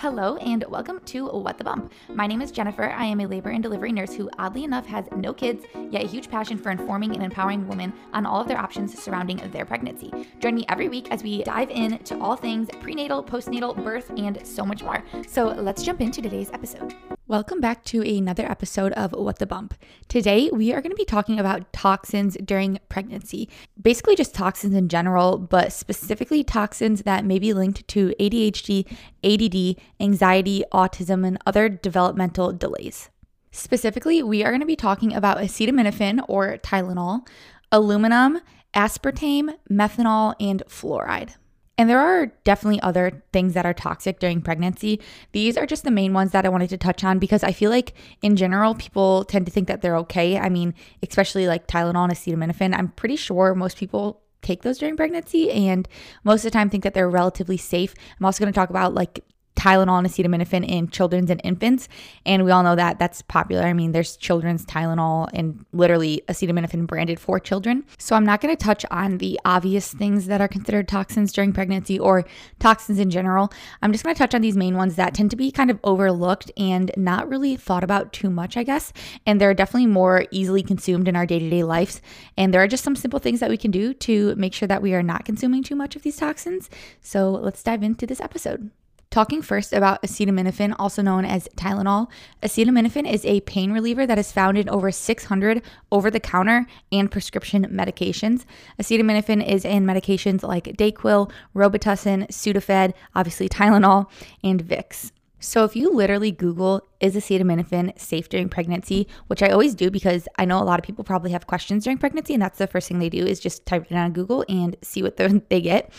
Hello and welcome to What the Bump. My name is Jennifer. I am a labor and delivery nurse who, oddly enough, has no kids, yet a huge passion for informing and empowering women on all of their options surrounding their pregnancy. Join me every week as we dive into all things prenatal, postnatal, birth, and so much more. So let's jump into today's episode. Welcome back to another episode of What the Bump. Today, we are going to be talking about toxins during pregnancy. Basically, just toxins in general, but specifically toxins that may be linked to ADHD, ADD, anxiety, autism, and other developmental delays. Specifically, we are going to be talking about acetaminophen or Tylenol, aluminum, aspartame, methanol, and fluoride. And there are definitely other things that are toxic during pregnancy. These are just the main ones that I wanted to touch on because I feel like in general, people tend to think that they're okay. I mean, especially like Tylenol and acetaminophen. I'm pretty sure most people take those during pregnancy and most of the time think that they're relatively safe. I'm also going to talk about like Tylenol and acetaminophen in children's and infants. And we all know that that's popular. I mean, there's children's Tylenol and literally acetaminophen branded for children. So I'm not going to touch on the obvious things that are considered toxins during pregnancy or toxins in general. I'm just going to touch on these main ones that tend to be kind of overlooked and not really thought about too much, I guess. And they're definitely more easily consumed in our day to day lives. And there are just some simple things that we can do to make sure that we are not consuming too much of these toxins. So let's dive into this episode. Talking first about acetaminophen, also known as Tylenol. Acetaminophen is a pain reliever that is found in over 600 over the counter and prescription medications. Acetaminophen is in medications like Dayquil, Robitussin, Sudafed, obviously Tylenol, and Vicks. So if you literally Google is acetaminophen safe during pregnancy, which I always do because I know a lot of people probably have questions during pregnancy, and that's the first thing they do is just type it on Google and see what they get.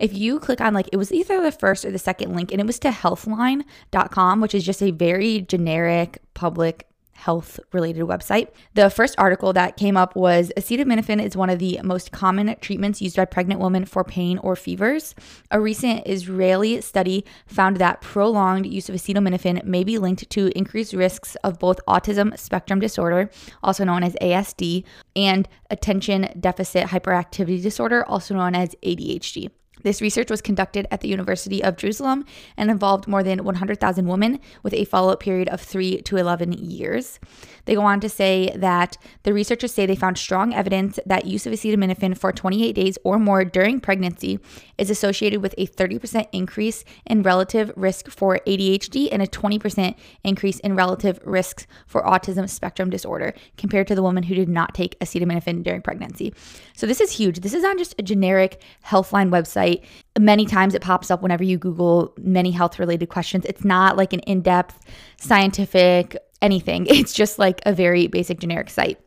If you click on like it was either the first or the second link, and it was to healthline.com, which is just a very generic public health related website. The first article that came up was acetaminophen is one of the most common treatments used by pregnant women for pain or fevers. A recent Israeli study found that prolonged use of acetaminophen may be linked to increased risks of both autism spectrum disorder, also known as ASD, and attention deficit hyperactivity disorder, also known as ADHD. This research was conducted at the University of Jerusalem and involved more than 100,000 women with a follow up period of 3 to 11 years. They go on to say that the researchers say they found strong evidence that use of acetaminophen for 28 days or more during pregnancy is associated with a 30% increase in relative risk for ADHD and a 20% increase in relative risks for autism spectrum disorder compared to the woman who did not take acetaminophen during pregnancy. So this is huge. This is on just a generic Healthline website website. Many times it pops up whenever you Google many health related questions. It's not like an in depth scientific anything, it's just like a very basic generic site.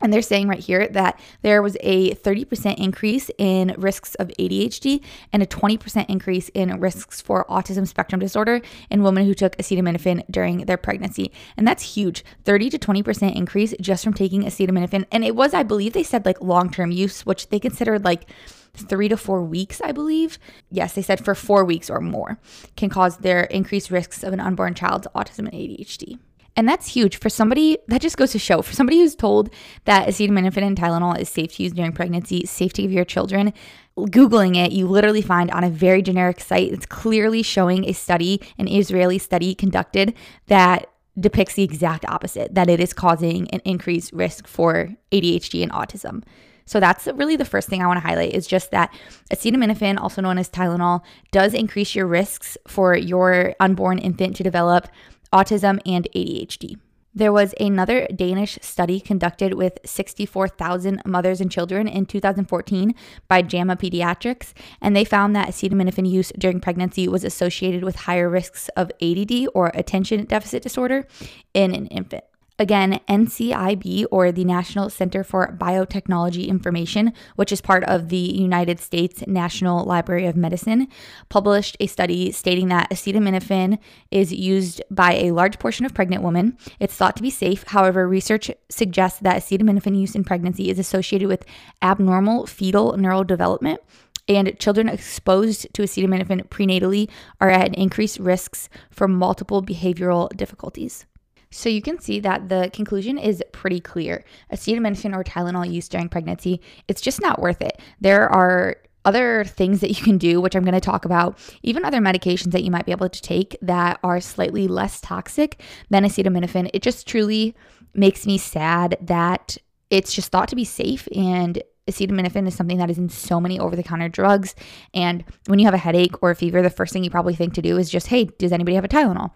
And they're saying right here that there was a 30% increase in risks of ADHD and a 20% increase in risks for autism spectrum disorder in women who took acetaminophen during their pregnancy. And that's huge 30 to 20% increase just from taking acetaminophen. And it was, I believe, they said like long term use, which they considered like three to four weeks, I believe. Yes, they said for four weeks or more can cause their increased risks of an unborn child's autism and ADHD. And that's huge for somebody that just goes to show for somebody who's told that acetaminophen and Tylenol is safe to use during pregnancy, safe to give your children. Googling it, you literally find on a very generic site, it's clearly showing a study, an Israeli study conducted that depicts the exact opposite that it is causing an increased risk for ADHD and autism. So that's really the first thing I want to highlight is just that acetaminophen, also known as Tylenol, does increase your risks for your unborn infant to develop autism and ADHD. There was another Danish study conducted with 64,000 mothers and children in 2014 by JAMA Pediatrics, and they found that acetaminophen use during pregnancy was associated with higher risks of ADD or attention deficit disorder in an infant. Again, NCIB, or the National Center for Biotechnology Information, which is part of the United States National Library of Medicine, published a study stating that acetaminophen is used by a large portion of pregnant women. It's thought to be safe. However, research suggests that acetaminophen use in pregnancy is associated with abnormal fetal neural development and children exposed to acetaminophen prenatally are at increased risks for multiple behavioral difficulties. So you can see that the conclusion is pretty clear. Acetaminophen or Tylenol use during pregnancy, it's just not worth it. There are other things that you can do, which I'm going to talk about, even other medications that you might be able to take that are slightly less toxic than acetaminophen. It just truly makes me sad that it's just thought to be safe and acetaminophen is something that is in so many over the counter drugs. And when you have a headache or a fever, the first thing you probably think to do is just, hey, does anybody have a Tylenol?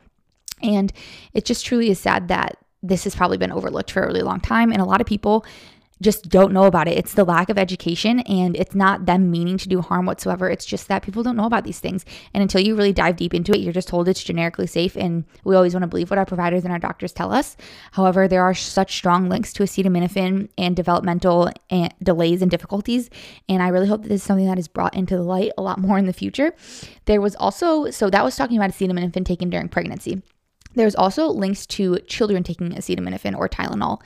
And it just truly is sad that this has probably been overlooked for a really long time. And a lot of people just don't know about it. It's the lack of education and it's not them meaning to do harm whatsoever. It's just that people don't know about these things. And until you really dive deep into it, you're just told it's generically safe. And we always want to believe what our providers and our doctors tell us. However, there are such strong links to acetaminophen and developmental and delays and difficulties. And I really hope that this is something that is brought into the light a lot more in the future. There was also, so that was talking about acetaminophen taken during pregnancy. There's also links to children taking acetaminophen or Tylenol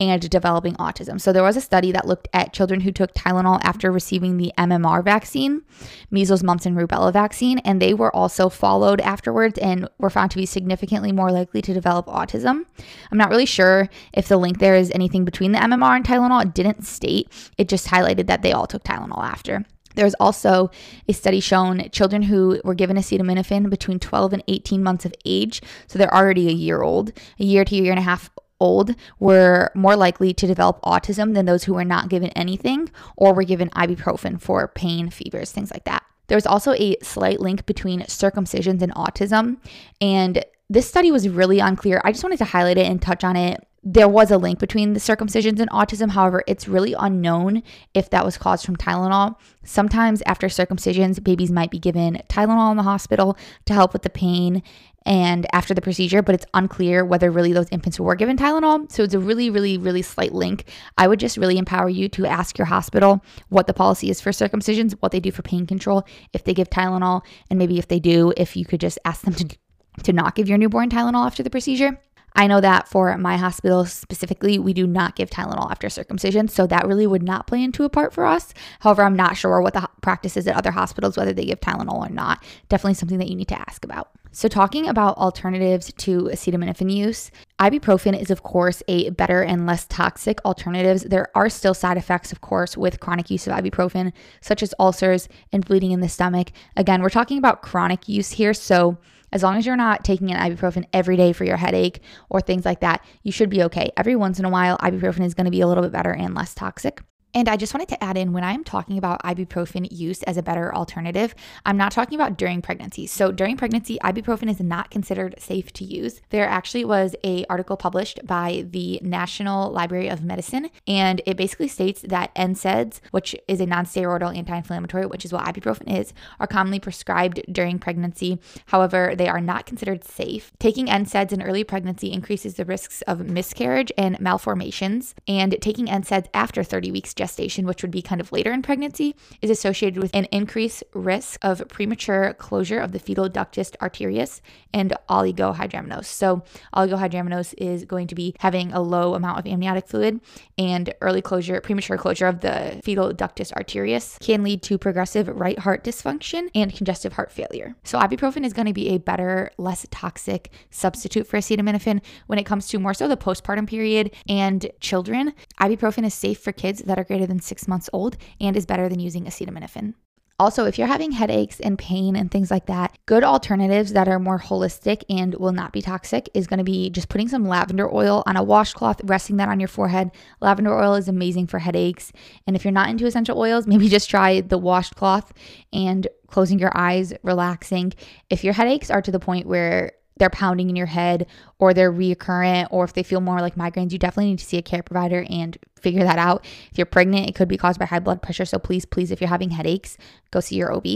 and developing autism. So there was a study that looked at children who took Tylenol after receiving the MMR vaccine, measles, mumps, and rubella vaccine, and they were also followed afterwards and were found to be significantly more likely to develop autism. I'm not really sure if the link there is anything between the MMR and Tylenol. It didn't state, it just highlighted that they all took Tylenol after. There's also a study shown children who were given acetaminophen between 12 and 18 months of age, so they're already a year old, a year to a year and a half old, were more likely to develop autism than those who were not given anything or were given ibuprofen for pain, fevers, things like that. There was also a slight link between circumcisions and autism, and this study was really unclear. I just wanted to highlight it and touch on it there was a link between the circumcisions and autism. However, it's really unknown if that was caused from Tylenol. Sometimes after circumcisions, babies might be given Tylenol in the hospital to help with the pain and after the procedure, but it's unclear whether really those infants were given Tylenol. So it's a really, really, really slight link. I would just really empower you to ask your hospital what the policy is for circumcisions, what they do for pain control, if they give Tylenol, and maybe if they do, if you could just ask them to, to not give your newborn Tylenol after the procedure. I know that for my hospital specifically, we do not give Tylenol after circumcision, so that really would not play into a part for us. However, I'm not sure what the practice is at other hospitals, whether they give Tylenol or not. Definitely something that you need to ask about. So, talking about alternatives to acetaminophen use, ibuprofen is, of course, a better and less toxic alternatives. There are still side effects, of course, with chronic use of ibuprofen, such as ulcers and bleeding in the stomach. Again, we're talking about chronic use here, so as long as you're not taking an ibuprofen every day for your headache or things like that, you should be okay. Every once in a while, ibuprofen is going to be a little bit better and less toxic. And I just wanted to add in when I'm talking about ibuprofen use as a better alternative, I'm not talking about during pregnancy. So during pregnancy, ibuprofen is not considered safe to use. There actually was a article published by the National Library of Medicine, and it basically states that NSAIDs, which is a non-steroidal anti-inflammatory, which is what ibuprofen is, are commonly prescribed during pregnancy. However, they are not considered safe. Taking NSAIDs in early pregnancy increases the risks of miscarriage and malformations, and taking NSAIDs after 30 weeks gestation, which would be kind of later in pregnancy, is associated with an increased risk of premature closure of the fetal ductus arterius and oligohydramnios. So, oligohydramnios is going to be having a low amount of amniotic fluid, and early closure, premature closure of the fetal ductus arterius can lead to progressive right heart dysfunction and congestive heart failure. So, ibuprofen is going to be a better, less toxic substitute for acetaminophen when it comes to more so the postpartum period and children. Ibuprofen is safe for kids that are greater than six months old and is better than using acetaminophen. Also, if you're having headaches and pain and things like that, good alternatives that are more holistic and will not be toxic is going to be just putting some lavender oil on a washcloth, resting that on your forehead. Lavender oil is amazing for headaches. And if you're not into essential oils, maybe just try the washcloth and closing your eyes, relaxing. If your headaches are to the point where they're pounding in your head or they're reoccurrent or if they feel more like migraines, you definitely need to see a care provider and figure that out. If you're pregnant, it could be caused by high blood pressure. So please, please, if you're having headaches, go see your OB.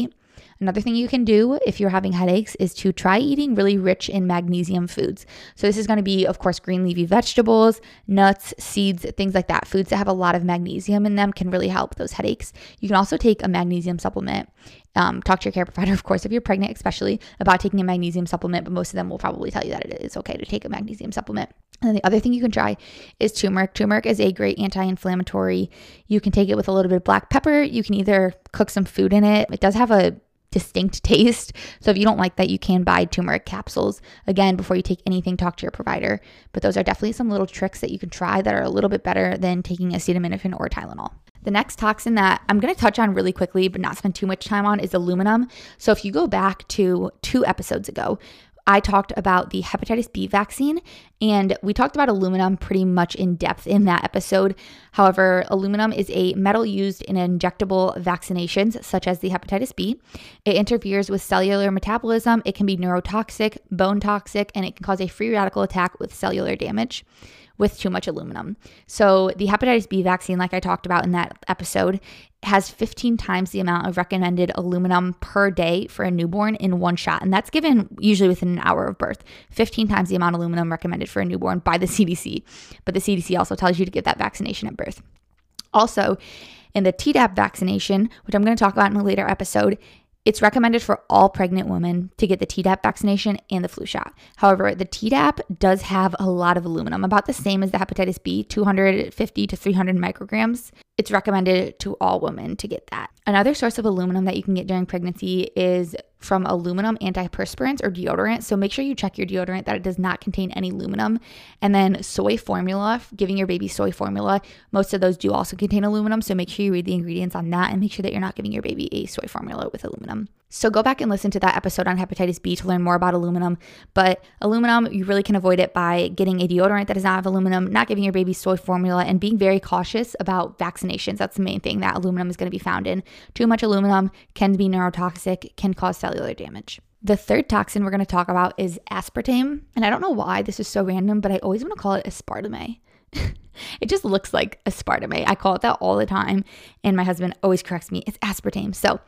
Another thing you can do if you're having headaches is to try eating really rich in magnesium foods. So, this is going to be, of course, green leafy vegetables, nuts, seeds, things like that. Foods that have a lot of magnesium in them can really help those headaches. You can also take a magnesium supplement. Um, talk to your care provider, of course, if you're pregnant, especially about taking a magnesium supplement, but most of them will probably tell you that it is okay to take a magnesium supplement. And then the other thing you can try is turmeric. Turmeric is a great anti inflammatory. You can take it with a little bit of black pepper. You can either cook some food in it. It does have a distinct taste. So if you don't like that, you can buy turmeric capsules. Again, before you take anything, talk to your provider. But those are definitely some little tricks that you can try that are a little bit better than taking acetaminophen or Tylenol. The next toxin that I'm going to touch on really quickly, but not spend too much time on, is aluminum. So, if you go back to two episodes ago, I talked about the hepatitis B vaccine, and we talked about aluminum pretty much in depth in that episode. However, aluminum is a metal used in injectable vaccinations, such as the hepatitis B. It interferes with cellular metabolism, it can be neurotoxic, bone toxic, and it can cause a free radical attack with cellular damage with too much aluminum. So, the hepatitis B vaccine, like I talked about in that episode, has 15 times the amount of recommended aluminum per day for a newborn in one shot. And that's given usually within an hour of birth. 15 times the amount of aluminum recommended for a newborn by the CDC. But the CDC also tells you to get that vaccination at birth. Also, in the Tdap vaccination, which I'm going to talk about in a later episode, it's recommended for all pregnant women to get the Tdap vaccination and the flu shot. However, the Tdap does have a lot of aluminum, about the same as the hepatitis B, 250 to 300 micrograms. It's recommended to all women to get that. Another source of aluminum that you can get during pregnancy is from aluminum antiperspirants or deodorant. So make sure you check your deodorant that it does not contain any aluminum. And then soy formula, giving your baby soy formula, most of those do also contain aluminum. So make sure you read the ingredients on that and make sure that you're not giving your baby a soy formula with aluminum. So go back and listen to that episode on hepatitis B to learn more about aluminum. But aluminum, you really can avoid it by getting a deodorant that does not have aluminum, not giving your baby soy formula, and being very cautious about vaccinations. That's the main thing that aluminum is going to be found in. Too much aluminum can be neurotoxic, can cause cellular damage. The third toxin we're going to talk about is aspartame. And I don't know why this is so random, but I always want to call it aspartame. it just looks like aspartame. I call it that all the time. And my husband always corrects me. It's aspartame. So,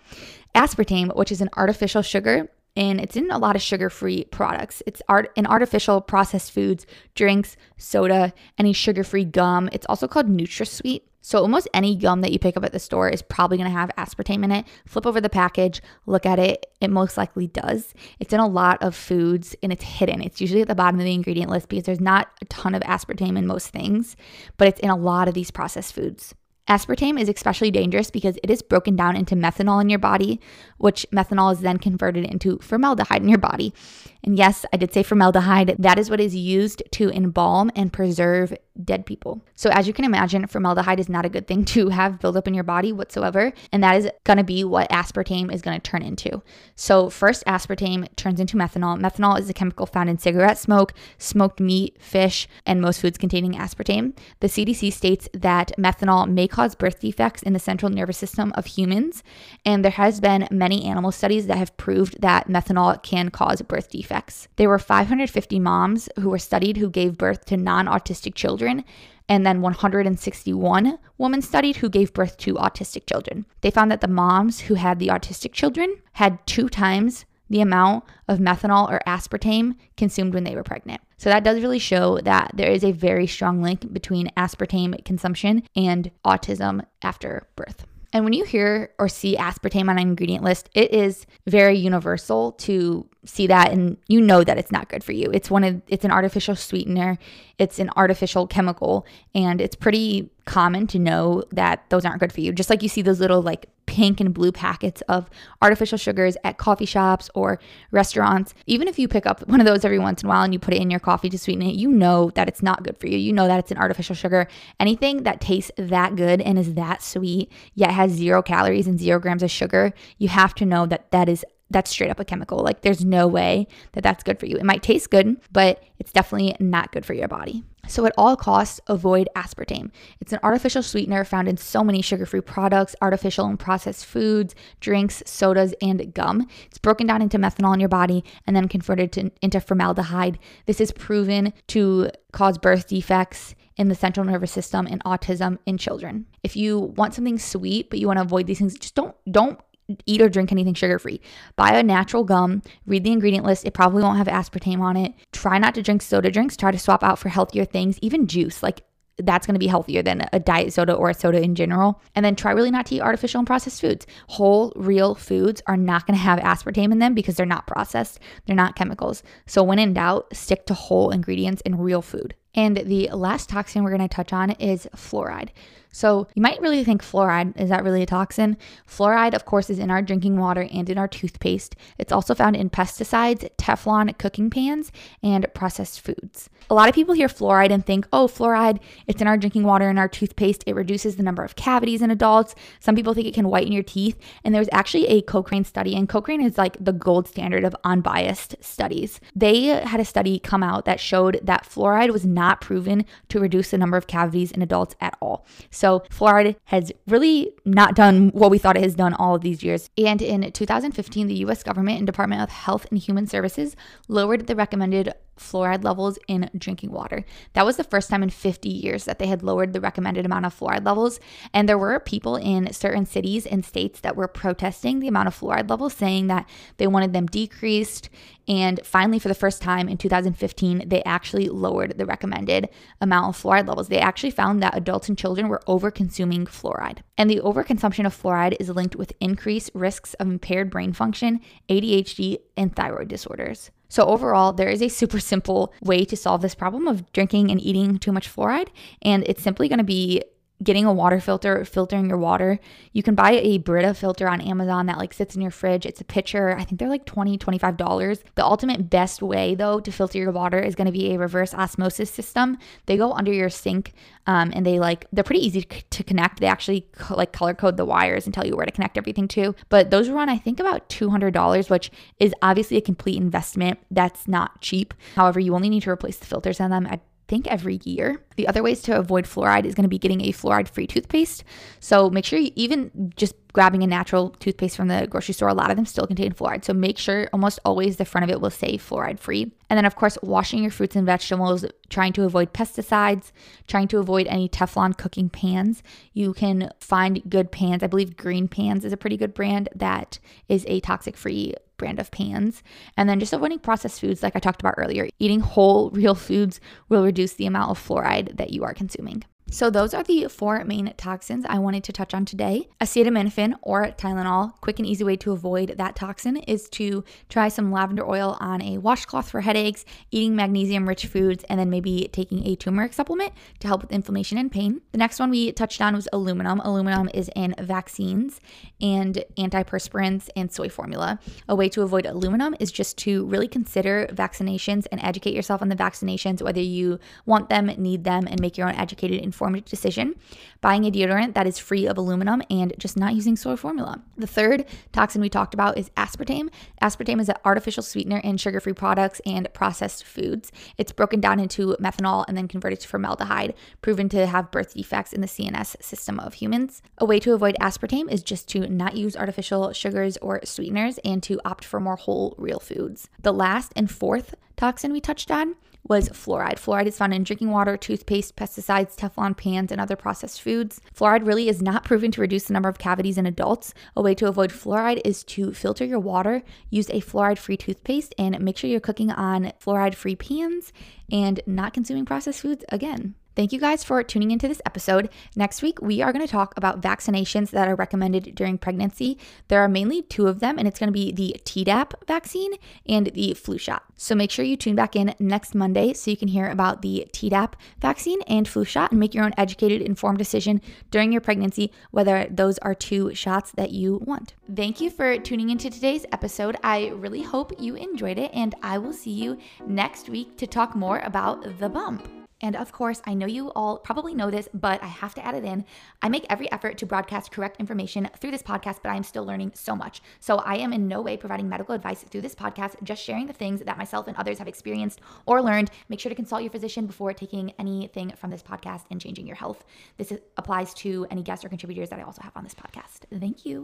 aspartame, which is an artificial sugar, and it's in a lot of sugar-free products. It's art in artificial processed foods, drinks, soda, any sugar-free gum. It's also called NutraSweet. So almost any gum that you pick up at the store is probably to have aspartame in it. Flip over the package, look at it. It most likely does. It's in a lot of foods and it's hidden. It's usually at the bottom of the ingredient list because there's not a ton of aspartame in most things, but it's in a lot of these processed foods. Aspartame is especially dangerous because it is broken down into methanol in your body, which methanol is then converted into formaldehyde in your body. And yes, I did say formaldehyde. That is what is used to embalm and preserve dead people. So, as you can imagine, formaldehyde is not a good thing to have build up in your body whatsoever. And that is going to be what aspartame is going to turn into. So, first, aspartame turns into methanol. Methanol is a chemical found in cigarette smoke, smoked meat, fish, and most foods containing aspartame. The CDC states that methanol may cause birth defects in the central nervous system of humans. And there has been many animal studies that have proved that methanol can cause birth defects. There were 550 moms who were studied who gave birth to non autistic children children, and then 161 women studied who gave birth to autistic children. They found that the moms who had the autistic children had two times the amount of methanol or aspartame consumed when they were pregnant. So that does really show that there is a very strong link between aspartame consumption and autism after birth. And when you hear or see aspartame on an ingredient list, it is very universal to see that and you know that it's not good for you. It's one of it's an artificial sweetener, it's an artificial chemical and it's pretty common to know that those aren't good for you. Just like you see those little like pink and blue packets of artificial sugars at coffee shops or restaurants. Even if you pick up one of those every once in a while and you put it in your coffee to sweeten it, you know that it's not good for you. You know that it's an artificial sugar. Anything that tastes that good and is that sweet, yet has zero calories and zero grams of sugar, you have to know that that is that's straight up a chemical. Like there's no way that that's good for you. It might taste good, but it's definitely not good for your body. So, at all costs, avoid aspartame. It's an artificial sweetener found in so many sugar free products, artificial and processed foods, drinks, sodas, and gum. It's broken down into methanol in your body and then converted to, into formaldehyde. This is proven to cause birth defects in the central nervous system and autism in children. If you want something sweet but you want to avoid these things, just don't don't eat or drink anything sugar free. Buy a natural gum, read the ingredient list. It probably won't have aspartame on it. Try not to drink soda drinks. Try to swap out for healthier things, even juice. Like that's going to be healthier than a diet soda or a soda in general. And then try really not to eat artificial and processed foods. Whole, real foods are not going to have aspartame in them because they're not processed, they're not chemicals. So, when in doubt, stick to whole ingredients in real food. And the last toxin we're going to touch on is fluoride. So you might really think fluoride is that really a toxin? Fluoride, of course, is in our drinking water and in our toothpaste. It's also found in pesticides, Teflon cooking pans, and processed foods. A lot of people hear fluoride and think, oh, fluoride, it's in our drinking water and our toothpaste. It reduces the number of cavities in adults. Some people think it can whiten your teeth. And there's actually a Cochrane study, and Cochrane is like the gold standard of unbiased studies. They had a study come out that showed that fluoride was not proven to reduce the number of cavities in adults at all. So fluoride has really not done what we thought it has done all of these years. And in 2015, the US government and Department of Health and Human Services lowered the recommended fluoride levels in drinking water. That was the first time in 50 years that they had lowered the recommended amount of fluoride levels. And there were people in certain cities and states that were protesting the amount of fluoride levels, saying that they wanted them decreased. And finally, for the first time in 2015, they actually lowered the recommended amount of fluoride levels. They actually found that adults and children were over consuming fluoride. And the overconsumption of fluoride is linked with increased risks of impaired brain function, ADHD, and thyroid disorders. So, overall, there is a super simple way to solve this problem of drinking and eating too much fluoride, and it's simply going to be getting a water filter, filtering your water. You can buy a Brita filter on Amazon that like sits in your fridge. It's a pitcher. I think they're like 20, 25 dollars. The ultimate best way though to filter your water is going to be a reverse osmosis system. They go under your sink um, and they like they're pretty easy to connect. They actually co- like color code the wires and tell you where to connect everything to. But those run I think about $200, which is obviously a complete investment. That's not cheap. However, you only need to replace the filters on them think every year. The other ways to avoid fluoride is going to be getting a fluoride free toothpaste. So make sure you even just grabbing a natural toothpaste from the grocery store, a lot of them still contain fluoride. So make sure almost always the front of it will say fluoride free. And then, of course, washing your fruits and vegetables, trying to avoid pesticides, trying to avoid any Teflon cooking pans. You can find good pans. I believe Green Pans is a pretty good brand that is a toxic free brand of pans. And then just avoiding processed foods, like I talked about earlier. Eating whole, real foods will reduce the amount of fluoride that you are consuming. So, those are the four main toxins I wanted to touch on today. Acetaminophen or Tylenol, quick and easy way to avoid that toxin is to try some lavender oil on a washcloth for headaches, eating magnesium rich foods, and then maybe taking a turmeric supplement to help with inflammation and pain. The next one we touched on was aluminum. Aluminum is in vaccines and antiperspirants and soy formula. A way to avoid aluminum is just to really consider vaccinations and educate yourself on the vaccinations, whether you want them, need them, and make your own educated, informed decision. Buying a deodorant that is free of aluminum and just not using soy formula. The third toxin we talked about is aspartame. Aspartame is an artificial sweetener in sugar free products and processed foods. It's broken down into methanol and then converted to formaldehyde, proven to have birth defects in the CNS system of humans. A way to avoid aspartame is just to not use artificial sugars or sweeteners and to opt for more whole, real foods. The last and fourth toxin we touched on was fluoride. Fluoride is found in drinking water, toothpaste, pesticides, Teflon pans, and other processed foods. Fluoride really is not proven to reduce the number of cavities in adults. A way to avoid fluoride is to filter your water, use a fluoride free toothpaste, and make sure you're cooking on fluoride free pans and not consuming processed foods again. Thank you guys for tuning into this episode. Next week, we are going to talk about vaccinations that are recommended during pregnancy. There are mainly two of them, and it's going to be the Tdap vaccine and the flu shot. So make sure you tune back in next Monday so you can hear about the Tdap vaccine and flu shot and make your own educated, informed decision during your pregnancy whether those are two shots that you want. Thank you for tuning into today's episode. I really hope you enjoyed it, and I will see you next week to talk more about the bump. And of course, I know you all probably know this, but I have to add it in. I make every effort to broadcast correct information through this podcast, but I am still learning so much. So I am in no way providing medical advice through this podcast, just sharing the things that myself and others have experienced or learned. Make sure to consult your physician before taking anything from this podcast and changing your health. This applies to any guests or contributors that I also have on this podcast. Thank you.